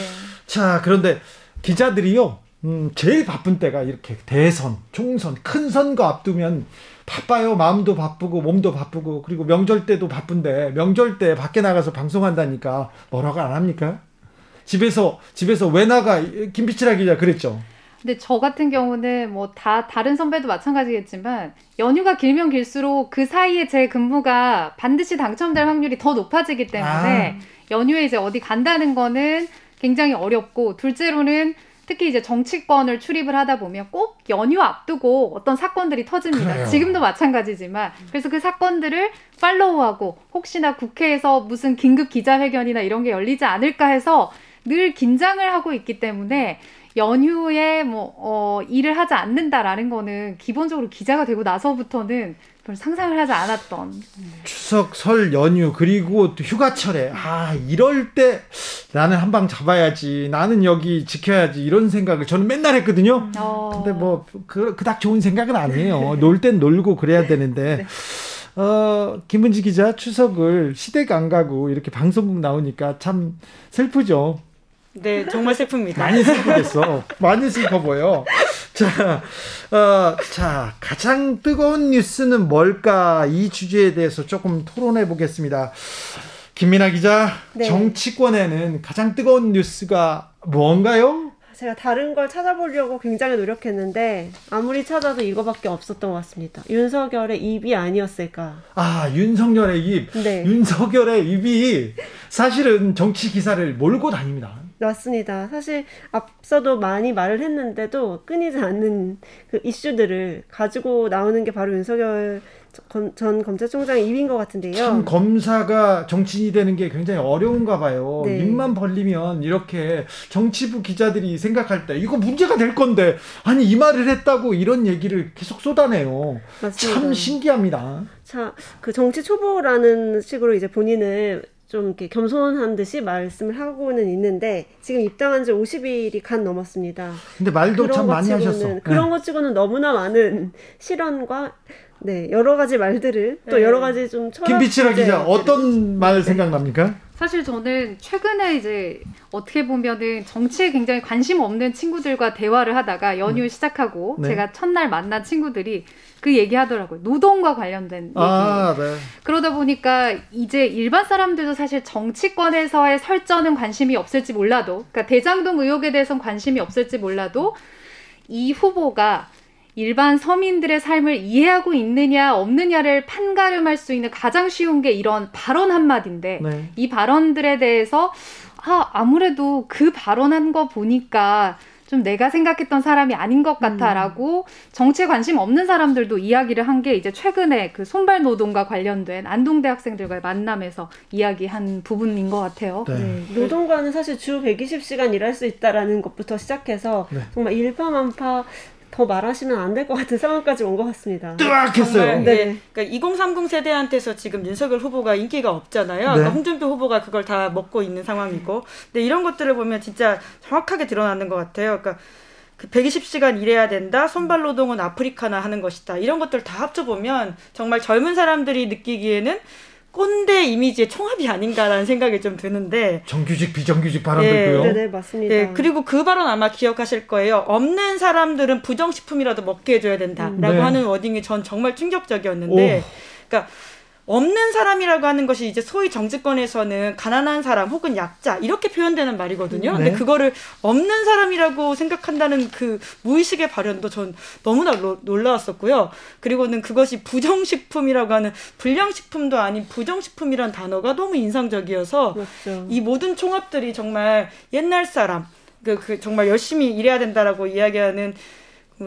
자, 그런데 기자들이요. 음, 제일 바쁜 때가 이렇게 대선, 총선, 큰 선거 앞두면 바빠요. 마음도 바쁘고 몸도 바쁘고 그리고 명절 때도 바쁜데 명절 때 밖에 나가서 방송한다니까 뭐라고 안 합니까? 집에서 집에서 왜 나가? 김비치라 기자 그랬죠. 근데 저 같은 경우는 뭐 다 다른 선배도 마찬가지겠지만 연휴가 길면 길수록 그 사이에 제 근무가 반드시 당첨될 확률이 더 높아지기 때문에 아. 연휴에 이제 어디 간다는 거는 굉장히 어렵고 둘째로는 특히 이제 정치권을 출입을 하다 보면 꼭 연휴 앞두고 어떤 사건들이 터집니다. 그래요. 지금도 마찬가지지만 그래서 그 사건들을 팔로우하고 혹시나 국회에서 무슨 긴급 기자회견이나 이런 게 열리지 않을까 해서 늘 긴장을 하고 있기 때문에 연휴에 뭐 어, 일을 하지 않는다라는 거는 기본적으로 기자가 되고 나서부터는 별 상상을 하지 않았던 추석 설 연휴 그리고 또 휴가철에 아 이럴 때 나는 한 방 잡아야지 나는 여기 지켜야지 이런 생각을 저는 맨날 했거든요. 어... 근데 뭐 그, 그닥 좋은 생각은 아니에요. 놀 땐 놀고 그래야 되는데 네. 어, 김은지 기자 추석을 시댁 안 가고 이렇게 방송국 나오니까 참 슬프죠. 네, 정말 슬픕니다. 많이 슬프겠어. 많이 슬퍼 보여. 자, 어, 자, 가장 뜨거운 뉴스는 뭘까? 이 주제에 대해서 조금 토론해 보겠습니다. 김민아 기자, 네. 정치권에는 가장 뜨거운 뉴스가 뭔가요? 제가 다른 걸 찾아보려고 굉장히 노력했는데 아무리 찾아도 이거밖에 없었던 것 같습니다. 윤석열의 입이 아니었을까? 아 윤석열의 입. 네. 윤석열의 입이 사실은 정치 기사를 몰고 다닙니다. 맞습니다. 사실 앞서도 많이 말을 했는데도 끊이지 않는 그 이슈들을 가지고 나오는 게 바로 윤석열 전 검찰총장 입인 것 같은데요. 참 검사가 정치인이 되는 게 굉장히 어려운가 봐요. 네. 입만 벌리면 이렇게 정치부 기자들이 생각할 때 이거 문제가 될 건데 아니 이 말을 했다고 이런 얘기를 계속 쏟아내요. 맞습니다. 참 신기합니다. 자, 그 정치 초보라는 식으로 이제 본인을 좀 이렇게 겸손한 듯이 말씀을 하고는 있는데 지금 입당한 지 50일이 간 넘었습니다. 근데 말도 참 많이 하셨어. 그런 네. 것 치고는 너무나 많은 실언과 네 여러 가지 말들을 또 네. 여러 가지 좀 김비치라 기자 어떤 말 네. 생각납니까? 사실 저는 최근에 이제 어떻게 보면은 정치에 굉장히 관심 없는 친구들과 대화를 하다가 연휴 음. 시작하고 네. 제가 첫날 만난 친구들이 그 얘기 하더라고요. 노동과 관련된 아, 얘기. 네. 그러다 보니까 이제 일반 사람들도 사실 정치권에서의 설전은 관심이 없을지 몰라도, 그러니까 대장동 의혹에 대해서는 관심이 없을지 몰라도 이 후보가 일반 서민들의 삶을 이해하고 있느냐 없느냐를 판가름할 수 있는 가장 쉬운 게 이런 발언 한마디인데 네. 이 발언들에 대해서 아 아무래도 그 발언한 거 보니까 좀 내가 생각했던 사람이 아닌 것 같아라고 음. 정치에 관심 없는 사람들도 이야기를 한 게 이제 최근에 그 손발 노동과 관련된 안동대 학생들과의 만남에서 이야기한 부분인 것 같아요. 네. 네. 노동과는 사실 주 120시간 일할 수 있다라는 것부터 시작해서 네. 정말 일파만파 더 말하시면 안 될 것 같은 상황까지 온 것 같습니다. 뜨악했어요. 네. 네. 그러니까 2030 세대한테서 지금 윤석열 후보가 인기가 없잖아요. 네. 그러니까 홍준표 후보가 그걸 다 먹고 있는 상황이고. 근데 이런 것들을 보면 진짜 정확하게 드러나는 것 같아요. 그러니까 그 120시간 일해야 된다. 손발 노동은 아프리카나 하는 것이다. 이런 것들 다 합쳐보면 정말 젊은 사람들이 느끼기에는 꼰대 이미지의 총합이 아닌가라는 생각이 좀 드는데 정규직 비정규직 발언도 예, 있고요. 네, 네, 맞습니다. 예, 그리고 그 발언 아마 기억하실 거예요. 없는 사람들은 부정식품이라도 먹게 해줘야 된다라고 음, 네. 하는 워딩이 전 정말 충격적이었는데, 오. 그러니까 없는 사람이라고 하는 것이 이제 소위 정치권에서는 가난한 사람 혹은 약자 이렇게 표현되는 말이거든요. 네. 근데 그거를 없는 사람이라고 생각한다는 그 무의식의 발현도 전 너무나 놀라웠었고요. 그리고는 그것이 부정식품이라고 하는 불량식품도 아닌 부정식품이란 단어가 너무 인상적이어서 그렇죠. 이 모든 총합들이 정말 옛날 사람 그, 그 정말 열심히 일해야 된다라고 이야기하는 그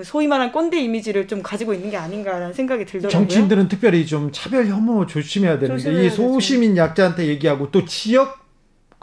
소위 말한 꼰대 이미지를 좀 가지고 있는 게 아닌가라는 생각이 들더라고요. 정치인들은 특별히 좀 차별 혐오 조심해야 되는데 이 소시민 약자한테 얘기하고 또 지역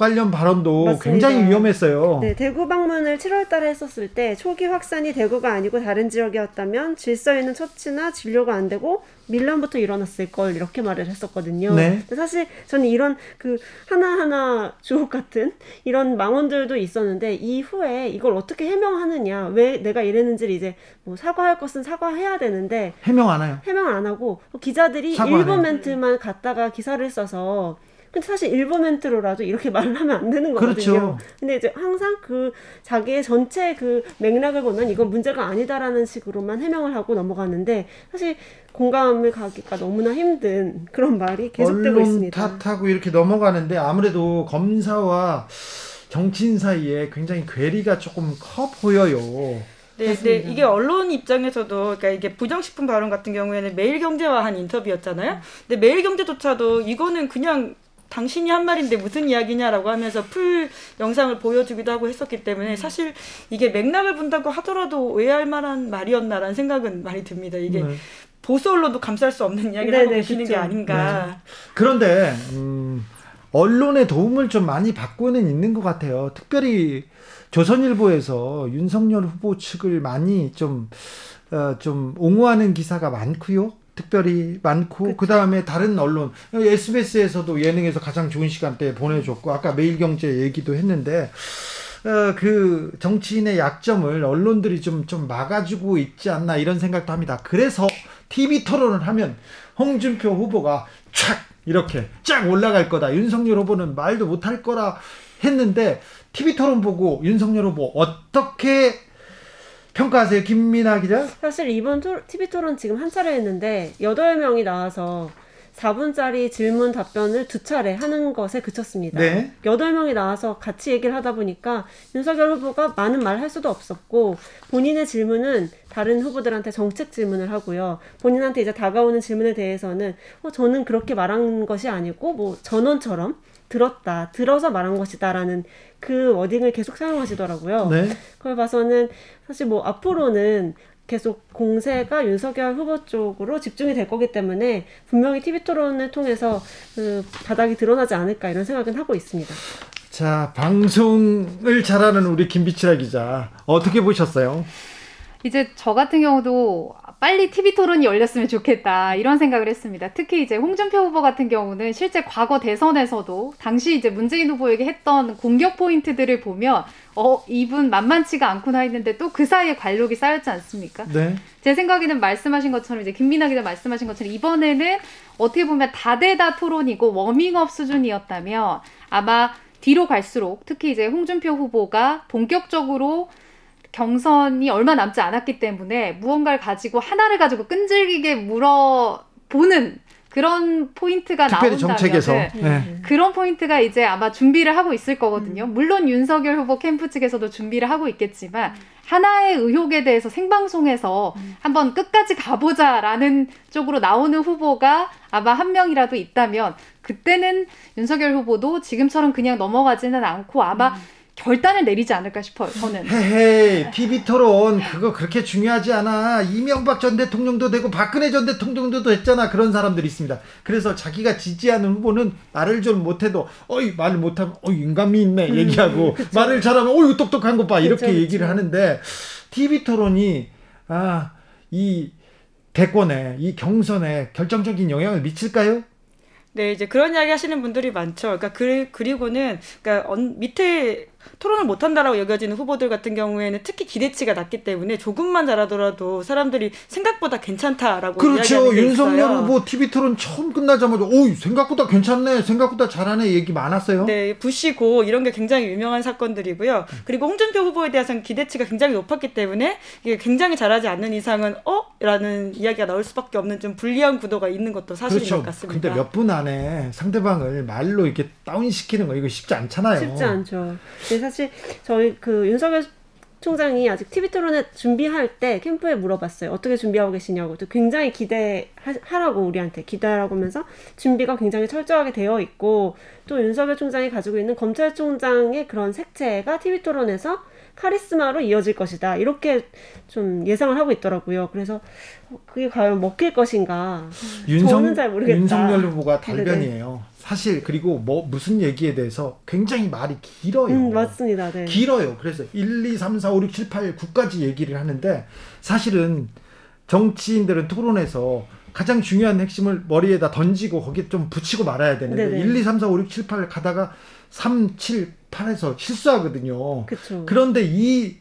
관련 발언도 맞습니다. 굉장히 위험했어요. 네, 대구 방문을 7월 달에 했었을 때 초기 확산이 대구가 아니고 다른 지역이었다면 질서 있는 처치나 진료가 안 되고 밀란부터 일어났을 걸 이렇게 말을 했었거든요. 네. 사실 저는 이런 그 하나하나 주옥 같은 이런 망언들도 있었는데 이후에 이걸 어떻게 해명하느냐, 왜 내가 이랬는지를 이제 뭐 사과할 것은 사과해야 되는데 해명 안 해요. 해명 안 하고 기자들이 일부 멘트만 갖다가 기사를 써서 근데 사실 일본 멘트로라도 이렇게 말을 하면 안 되는 거거든요. 그렇죠. 근데 이제 항상 그 자기의 전체 그 맥락을 보면 이건 문제가 아니다라는 식으로만 해명을 하고 넘어가는데 사실 공감을 가기가 너무나 힘든 그런 말이 계속되고 있습니다. 탓하고 이렇게 넘어가는데 아무래도 검사와 정치인 사이에 굉장히 괴리가 조금 커 보여요. 네, 네, 이게 언론 입장에서도 그러니까 이게 부정식품 발언 같은 경우에는 매일경제와 한 인터뷰였잖아요. 근데 매일경제조차도 이거는 그냥 당신이 한 말인데 무슨 이야기냐라고 하면서 풀 영상을 보여주기도 하고 했었기 때문에 사실 이게 맥락을 본다고 하더라도 오해할 만한 말이었나라는 생각은 많이 듭니다. 이게 네. 보수 언론도 감쌀 수 없는 이야기를 네네, 하고 계시는 그렇죠. 게 아닌가. 네. 그런데 음, 언론의 도움을 좀 많이 받고는 있는 것 같아요. 특별히 조선일보에서 윤석열 후보 측을 많이 좀, 어, 좀 옹호하는 기사가 많고요. 특별히 많고 그 다음에 다른 언론 SBS에서도 예능에서 가장 좋은 시간대 보내줬고 아까 매일경제 얘기도 했는데 어, 그 정치인의 약점을 언론들이 좀 좀 막아주고 있지 않나 이런 생각도 합니다. 그래서 TV 토론을 하면 홍준표 후보가 촥 이렇게 쫙 올라갈 거다. 윤석열 후보는 말도 못할 거라 했는데 TV 토론 보고 윤석열 후보 어떻게 평가하세요, 김민아 기자? 사실 이번 TV 토론 지금 한 차례 했는데 8명이 나와서 4분짜리 질문 답변을 두 차례 하는 것에 그쳤습니다. 네. 8명이 나와서 같이 얘기를 하다 보니까 윤석열 후보가 많은 말 할 수도 없었고 본인의 질문은 다른 후보들한테 정책 질문을 하고요. 본인한테 이제 다가오는 질문에 대해서는 어, 저는 그렇게 말한 것이 아니고 뭐 전원처럼 들었다, 들어서 말한 것이다라는 그 워딩을 계속 사용하시더라고요. 네. 그걸 봐서는 사실 뭐 앞으로는 계속 공세가 윤석열 후보 쪽으로 집중이 될 거기 때문에 분명히 TV 토론을 통해서 그 바닥이 드러나지 않을까 이런 생각은 하고 있습니다. 자, 방송을 잘하는 우리 김비치라 기자 어떻게 보셨어요? 이제 저 같은 경우도 빨리 TV 토론이 열렸으면 좋겠다 이런 생각을 했습니다. 특히 이제 홍준표 후보 같은 경우는 실제 과거 대선에서도 당시 이제 문재인 후보에게 했던 공격 포인트들을 보면 어 이분 만만치가 않구나 했는데 또 그 사이에 관록이 쌓였지 않습니까? 네. 제 생각에는 말씀하신 것처럼 이제 김민아 기자 말씀하신 것처럼 이번에는 어떻게 보면 다대다 토론이고 워밍업 수준이었다면 아마 뒤로 갈수록 특히 이제 홍준표 후보가 본격적으로 경선이 얼마 남지 않았기 때문에 무언가를 가지고 하나를 가지고 끈질기게 물어보는 그런 포인트가 나온다면 정책에서 네. 네. 그런 포인트가 이제 아마 준비를 하고 있을 거거든요. 음. 물론 윤석열 후보 캠프 측에서도 준비를 하고 있겠지만 하나의 의혹에 대해서 생방송에서 음. 한번 끝까지 가보자라는 쪽으로 나오는 후보가 아마 한 명이라도 있다면 그때는 윤석열 후보도 지금처럼 그냥 넘어가지는 않고 아마 음. 결단을 내리지 않을까 싶어요. 저는. 헤헤, TV 토론 그거 그렇게 중요하지 않아. 이명박 전 대통령도 되고 박근혜 전 대통령도 됐잖아. 그런 사람들이 있습니다. 그래서 자기가 지지하는 후보는 말을 좀 못해도 어이 말을 못하면 어 인간미 있네 음, 얘기하고 음, 말을 잘하면 어이 똑똑한 것 봐 이렇게 그쵸, 얘기를 그쵸. 하는데 TV 토론이 아이 대권에 이 경선에 결정적인 영향을 미칠까요? 네, 이제 그런 이야기 하시는 분들이 많죠. 그러니까 그, 그리고는 그러니까 언, 밑에 토론을 못한다라고 여겨지는 후보들 같은 경우에는 특히 기대치가 낮기 때문에 조금만 잘하더라도 사람들이 생각보다 괜찮다라고 그렇죠. 윤석열 후보 TV 토론 처음 끝나자마자 오 생각보다 괜찮네, 생각보다 잘하네 얘기 많았어요. 네, 부시고 이런 게 굉장히 유명한 사건들이고요. 그리고 홍준표 후보에 대해서는 기대치가 굉장히 높았기 때문에 이게 굉장히 잘하지 않는 이상은 어 라는 이야기가 나올 수밖에 없는 좀 불리한 구도가 있는 것도 사실인 그렇죠. 것 같습니다. 근데 몇 분 안에 상대방을 말로 이렇게 다운시키는 거 이거 쉽지 않잖아요. 쉽지 않죠. 근데 사실 저희 그 윤석열 총장이 아직 TV 토론에 준비할 때 캠프에 물어봤어요. 어떻게 준비하고 계시냐고. 또 굉장히 기대하라고 우리한테 기대하라고 하면서 준비가 굉장히 철저하게 되어 있고 또 윤석열 총장이 가지고 있는 검찰총장의 그런 색채가 TV 토론에서 카리스마로 이어질 것이다. 이렇게 좀 예상을 하고 있더라고요. 그래서 그게 과연 먹힐 것인가. 윤석, 저는 잘 모르겠다. 윤석열 후보가 달변이에요. 네네. 사실 그리고 뭐 무슨 얘기에 대해서 굉장히 말이 길어요. 음, 맞습니다. 네. 길어요. 그래서 1, 2, 3, 4, 5, 6, 7, 8, 9까지 얘기를 하는데 사실은 정치인들은 토론에서 가장 중요한 핵심을 머리에다 던지고 거기에 좀 붙이고 말아야 되는데 네네. 1, 2, 3, 4, 5, 6, 7, 8 가다가 3, 7, 8에서 실수하거든요. 그쵸. 그런데 이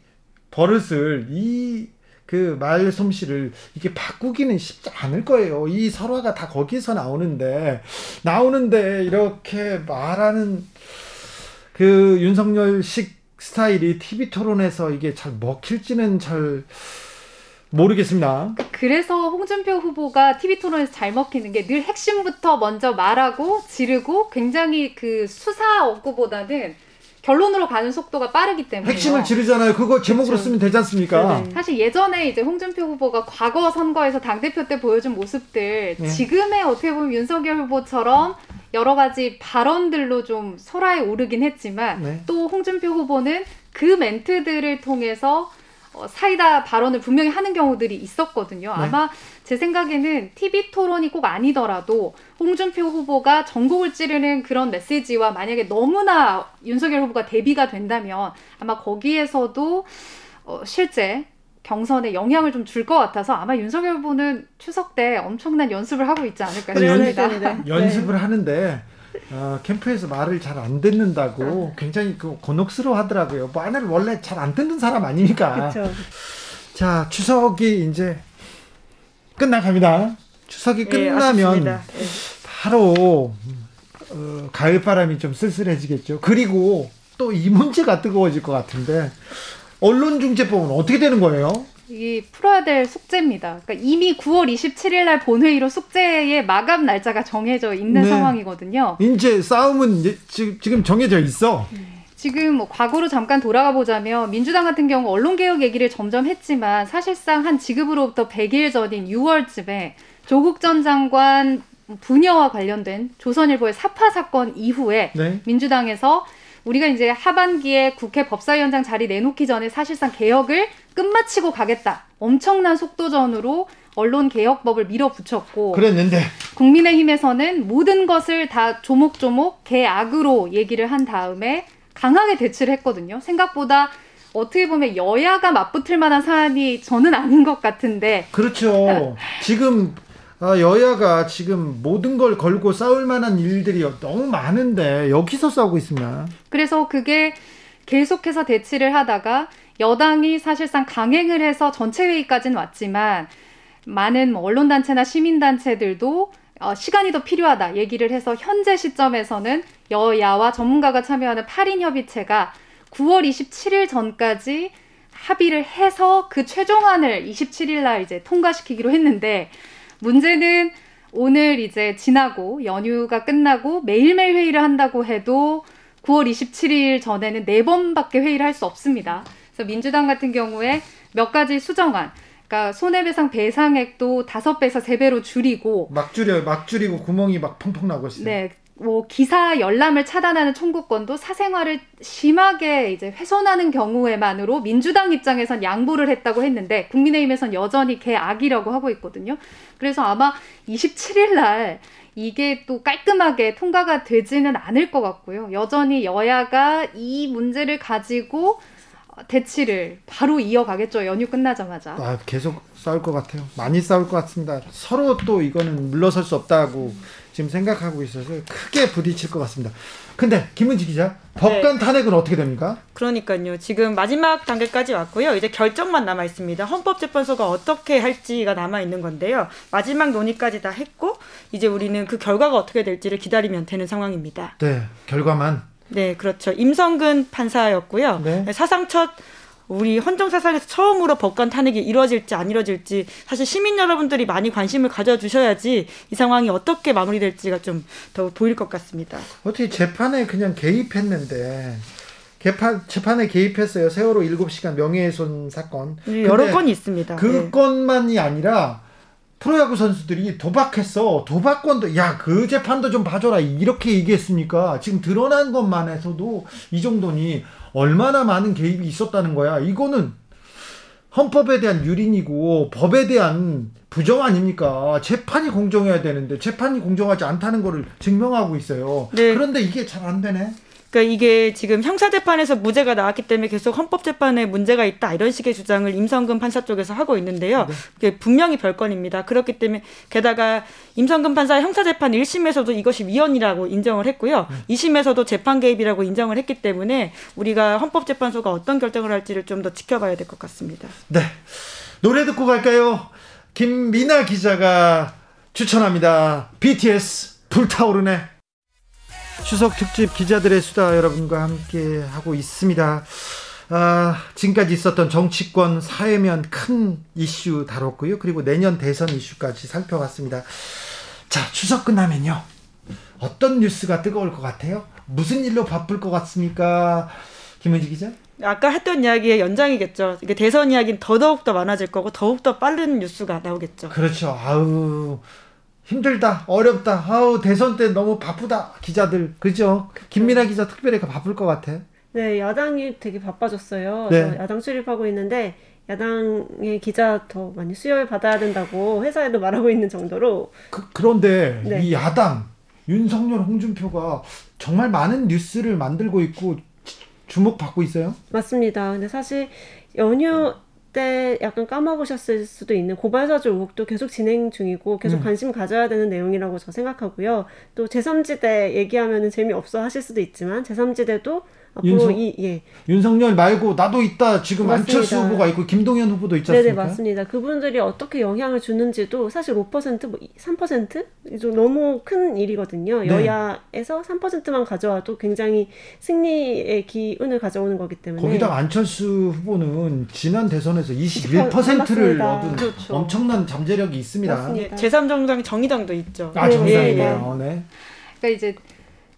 버릇을 이 그 말솜씨를 이게 바꾸기는 쉽지 않을 거예요. 이 설화가 다 거기서 나오는데 나오는데 이렇게 말하는 그 윤석열식 스타일이 TV 토론에서 이게 잘 먹힐지는 잘 모르겠습니다. 그래서 홍준표 후보가 TV 토론에서 잘 먹히는 게 늘 핵심부터 먼저 말하고 지르고 굉장히 그 수사 업구보다는 결론으로 가는 속도가 빠르기 때문에 핵심을 지르잖아요. 그거 제목으로 그렇죠. 쓰면 되지 않습니까? 네네. 사실 예전에 이제 홍준표 후보가 과거 선거에서 당 대표 때 보여준 모습들 네. 지금의 어떻게 보면 윤석열 후보처럼 여러 가지 발언들로 좀 소라에 오르긴 했지만 네. 또 홍준표 후보는 그 멘트들을 통해서 어, 사이다 발언을 분명히 하는 경우들이 있었거든요. 네. 아마 제 생각에는 TV 토론이 꼭 아니더라도 홍준표 후보가 전곡을 찌르는 그런 메시지와 만약에 너무나 윤석열 후보가 대비가 된다면 아마 거기에서도 어, 실제 경선에 영향을 좀 줄 것 같아서 아마 윤석열 후보는 추석 때 엄청난 연습을 하고 있지 않을까 싶습니다. 연, 연습을 네. 하는데 어, 캠프에서 말을 잘 안 듣는다고 굉장히 그 곤혹스러워 하더라고요. 말을 원래 잘 안 듣는 사람 아닙니까? 그쵸. 자, 추석이 이제 끝나갑니다. 추석이 예, 끝나면 네, 바로 어, 가을 바람이 좀 쓸쓸해지겠죠. 그리고 또 이 문제가 뜨거워질 것 같은데 언론중재법은 어떻게 되는 거예요? 이 풀어야 될 숙제입니다. 그러니까 이미 9월 27일 날 본회의로 숙제의 마감 날짜가 정해져 있는 네. 상황이거든요. 이제 싸움은 지금 정해져 있어. 네. 지금 뭐 과거로 잠깐 돌아가 보자면 민주당 같은 경우 언론 개혁 얘기를 점점 했지만 사실상 한 지급으로부터 100일 전인 6월쯤에 조국 전 장관 부녀와 관련된 조선일보의 사파 사건 이후에 네. 민주당에서 우리가 이제 하반기에 국회 법사위원장 자리 내놓기 전에 사실상 개혁을 끝마치고 가겠다. 엄청난 속도전으로 언론 개혁법을 밀어붙였고 그랬는데 국민의힘에서는 모든 것을 다 조목조목 개악으로 얘기를 한 다음에 강하게 대치를 했거든요. 생각보다 어떻게 보면 여야가 맞붙을 만한 사안이 저는 아닌 것 같은데. 그렇죠. 지금 아, 여야가 지금 모든 걸 걸고 싸울 만한 일들이 너무 많은데 여기서 싸우고 있습니다. 그래서 그게 계속해서 대치를 하다가 여당이 사실상 강행을 해서 전체 회의까지는 왔지만 많은 뭐 언론 단체나 시민 단체들도 어, 시간이 더 필요하다 얘기를 해서 현재 시점에서는 여야와 전문가가 참여하는 8인 협의체가 9월 27일 전까지 합의를 해서 그 최종안을 27일 날 이제 통과시키기로 했는데 문제는 오늘 이제 지나고 연휴가 끝나고 매일매일 회의를 한다고 해도 9월 27일 전에는 네 번밖에 회의를 할 수 없습니다. 그래서 민주당 같은 경우에 몇 가지 수정안 그러니까 손해배상 배상액도 다섯 배에서 세 배로 줄이고 막 줄여 막 줄이고 구멍이 막 펑펑 나고 있어요. 네. 뭐 기사 열람을 차단하는 청구권도 사생활을 심하게 이제 훼손하는 경우에만으로 민주당 입장에선 양보를 했다고 했는데 국민의힘에선 여전히 개악이라고 하고 있거든요. 그래서 아마 27일 날 이게 또 깔끔하게 통과가 되지는 않을 것 같고요. 여전히 여야가 이 문제를 가지고 대치를 바로 이어가겠죠. 연휴 끝나자마자. 아, 계속 싸울 것 같아요. 많이 싸울 것 같습니다. 서로 또 이거는 물러설 수 없다고 지금 생각하고 있어서 크게 부딪힐 것 같습니다. 근데 김은지 기자, 법관 네. 탄핵은 어떻게 됩니까? 그러니까요. 지금 마지막 단계까지 왔고요. 이제 결정만 남아 있습니다. 헌법재판소가 어떻게 할지가 남아 있는 건데요. 마지막 논의까지 다 했고 이제 우리는 그 결과가 어떻게 될지를 기다리면 되는 상황입니다. 네, 결과만 네, 그렇죠. 임성근 판사였고요. 네. 사상 첫 우리 헌정사상에서 처음으로 법관 탄핵이 이루어질지 안 이루어질지 사실 시민 여러분들이 많이 관심을 가져주셔야지 이 상황이 어떻게 마무리될지가 좀 더 보일 것 같습니다. 어떻게 재판에 그냥 개입했는데 개판, 재판에 개입했어요. 세월호 7시간 명예훼손 사건. 네, 여러 건이 있습니다. 그 네. 건만이 아니라 프로야구 선수들이 도박했어. 도박권도 야 그 재판도 좀 봐줘라 이렇게 얘기했으니까 지금 드러난 것만 해서도 이 정도니 얼마나 많은 개입이 있었다는 거야. 이거는 헌법에 대한 유린이고 법에 대한 부정 아닙니까? 재판이 공정해야 되는데 재판이 공정하지 않다는 것을 증명하고 있어요. 네. 그런데 이게 잘 안 되네. 그러니까 이게 지금 형사재판에서 무죄가 나왔기 때문에 계속 헌법재판에 문제가 있다 이런 식의 주장을 임성근 판사 쪽에서 하고 있는데요. 네. 그게 분명히 별건입니다. 그렇기 때문에 게다가 임성근 판사 형사재판 1심에서도 이것이 위헌이라고 인정을 했고요. 네. 2심에서도 재판 개입이라고 인정을 했기 때문에 우리가 헌법재판소가 어떤 결정을 할지를 좀 더 지켜봐야 될 것 같습니다. 네. 노래 듣고 갈까요? 김미나 기자가 추천합니다. BTS 불타오르네. 추석 특집 기자들의 수다 여러분과 함께 하고 있습니다. 아, 지금까지 있었던 정치권 사회면 큰 이슈 다뤘고요. 그리고 내년 대선 이슈까지 살펴봤습니다. 자, 추석 끝나면요. 어떤 뉴스가 뜨거울 것 같아요? 무슨 일로 바쁠 것 같습니까? 김은지 기자? 아까 했던 이야기의 연장이겠죠. 이게 대선 이야기는 더더욱 더 많아질 거고 더욱 더 빠른 뉴스가 나오겠죠. 그렇죠. 아우 힘들다, 어렵다, 아우 대선 때 너무 바쁘다 기자들 그죠? 김민아 기자 특별히 바쁠 것 같아. 네, 야당이 되게 바빠졌어요. 네. 야당 출입하고 있는데 야당의 기자 더 많이 수혈 받아야 된다고 회사에도 말하고 있는 정도로. 그, 그런데 네. 이 야당 윤석열, 홍준표가 정말 많은 뉴스를 만들고 있고 주목받고 있어요? 맞습니다. 근데 사실 연휴 때 약간 까먹으셨을 수도 있는 고발사주 의혹도 계속 진행 중이고 계속 음. 관심 가져야 되는 내용이라고 저 생각하고요. 또 제3지대 얘기하면 재미없어 하실 수도 있지만 제3지대도 앞으로 윤석, 이 예. 윤석열 말고 나도 있다. 지금 맞습니다. 안철수 후보가 있고 김동연 후보도 있지 않습니까? 네네 맞습니다. 그분들이 어떻게 영향을 주는지도 사실 5%뭐 3% 너무 큰 일이거든요. 네. 여야에서 3%만 가져와도 굉장히 승리의 기운을 가져오는 거기 때문에 거기다 안철수 후보는 지난 대선에서 21%를 얻은 그렇죠. 엄청난 잠재력이 있습니다. 제3정당 정의당도 있죠. 아 정의당이요. 네. 네. 그러니까 이제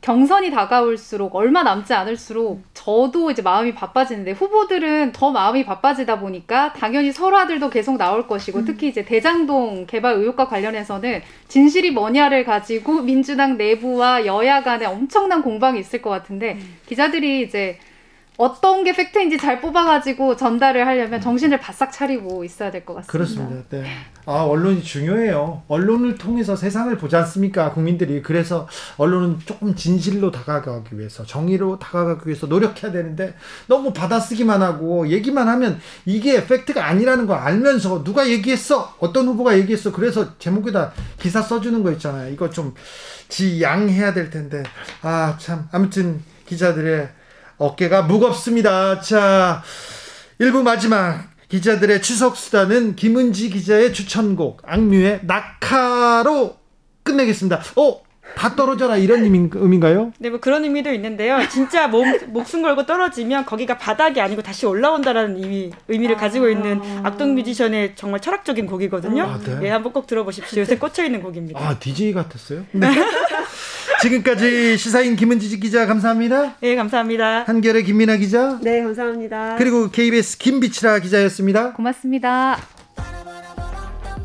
경선이 다가올수록 얼마 남지 않을수록 저도 이제 마음이 바빠지는데 후보들은 더 마음이 바빠지다 보니까 당연히 설화들도 계속 나올 것이고 음. 특히 이제 대장동 개발 의혹과 관련해서는 진실이 뭐냐를 가지고 민주당 내부와 여야 간에 엄청난 공방이 있을 것 같은데 음. 기자들이 이제 어떤 게 팩트인지 잘 뽑아가지고 전달을 하려면 음. 정신을 바싹 차리고 있어야 될 것 같습니다. 그렇습니다. 네. 아 언론이 중요해요. 언론을 통해서 세상을 보지 않습니까, 국민들이. 그래서 언론은 조금 진실로 다가가기 위해서, 정의로 다가가기 위해서 노력해야 되는데 너무 받아쓰기만 하고 얘기만 하면 이게 팩트가 아니라는 걸 알면서 누가 얘기했어, 어떤 후보가 얘기했어. 그래서 제목에다 기사 써주는 거 있잖아요. 이거 좀 지양해야 될 텐데. 아 참. 아무튼 기자들의 어깨가 무겁습니다. 자, 1부 마지막 기자들의 추석 수다는 김은지 기자의 추천곡 악뮤의 낙하로 끝내겠습니다. 어, 다 떨어져라 이런 의미인가요? 네, 뭐 그런 의미도 있는데요. 진짜 몸, 목숨 걸고 떨어지면 거기가 바닥이 아니고 다시 올라온다라는 의미, 의미를 가지고 있는 아. 악동 뮤지션의 정말 철학적인 곡이거든요. 아, 네. 예, 한번 꼭 들어보십시오. 요새 꽂혀 있는 곡입니다. 아, DJ 같았어요? 네. 지금까지 시사인 김은지 기자 감사합니다. 네, 감사합니다. 한결의 김민아 기자. 네, 감사합니다. 그리고 KBS 김비치라 기자였습니다. 고맙습니다.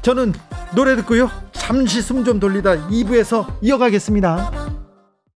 저는 노래 듣고요. 잠시 숨 좀 돌리다 2부에서 이어가겠습니다.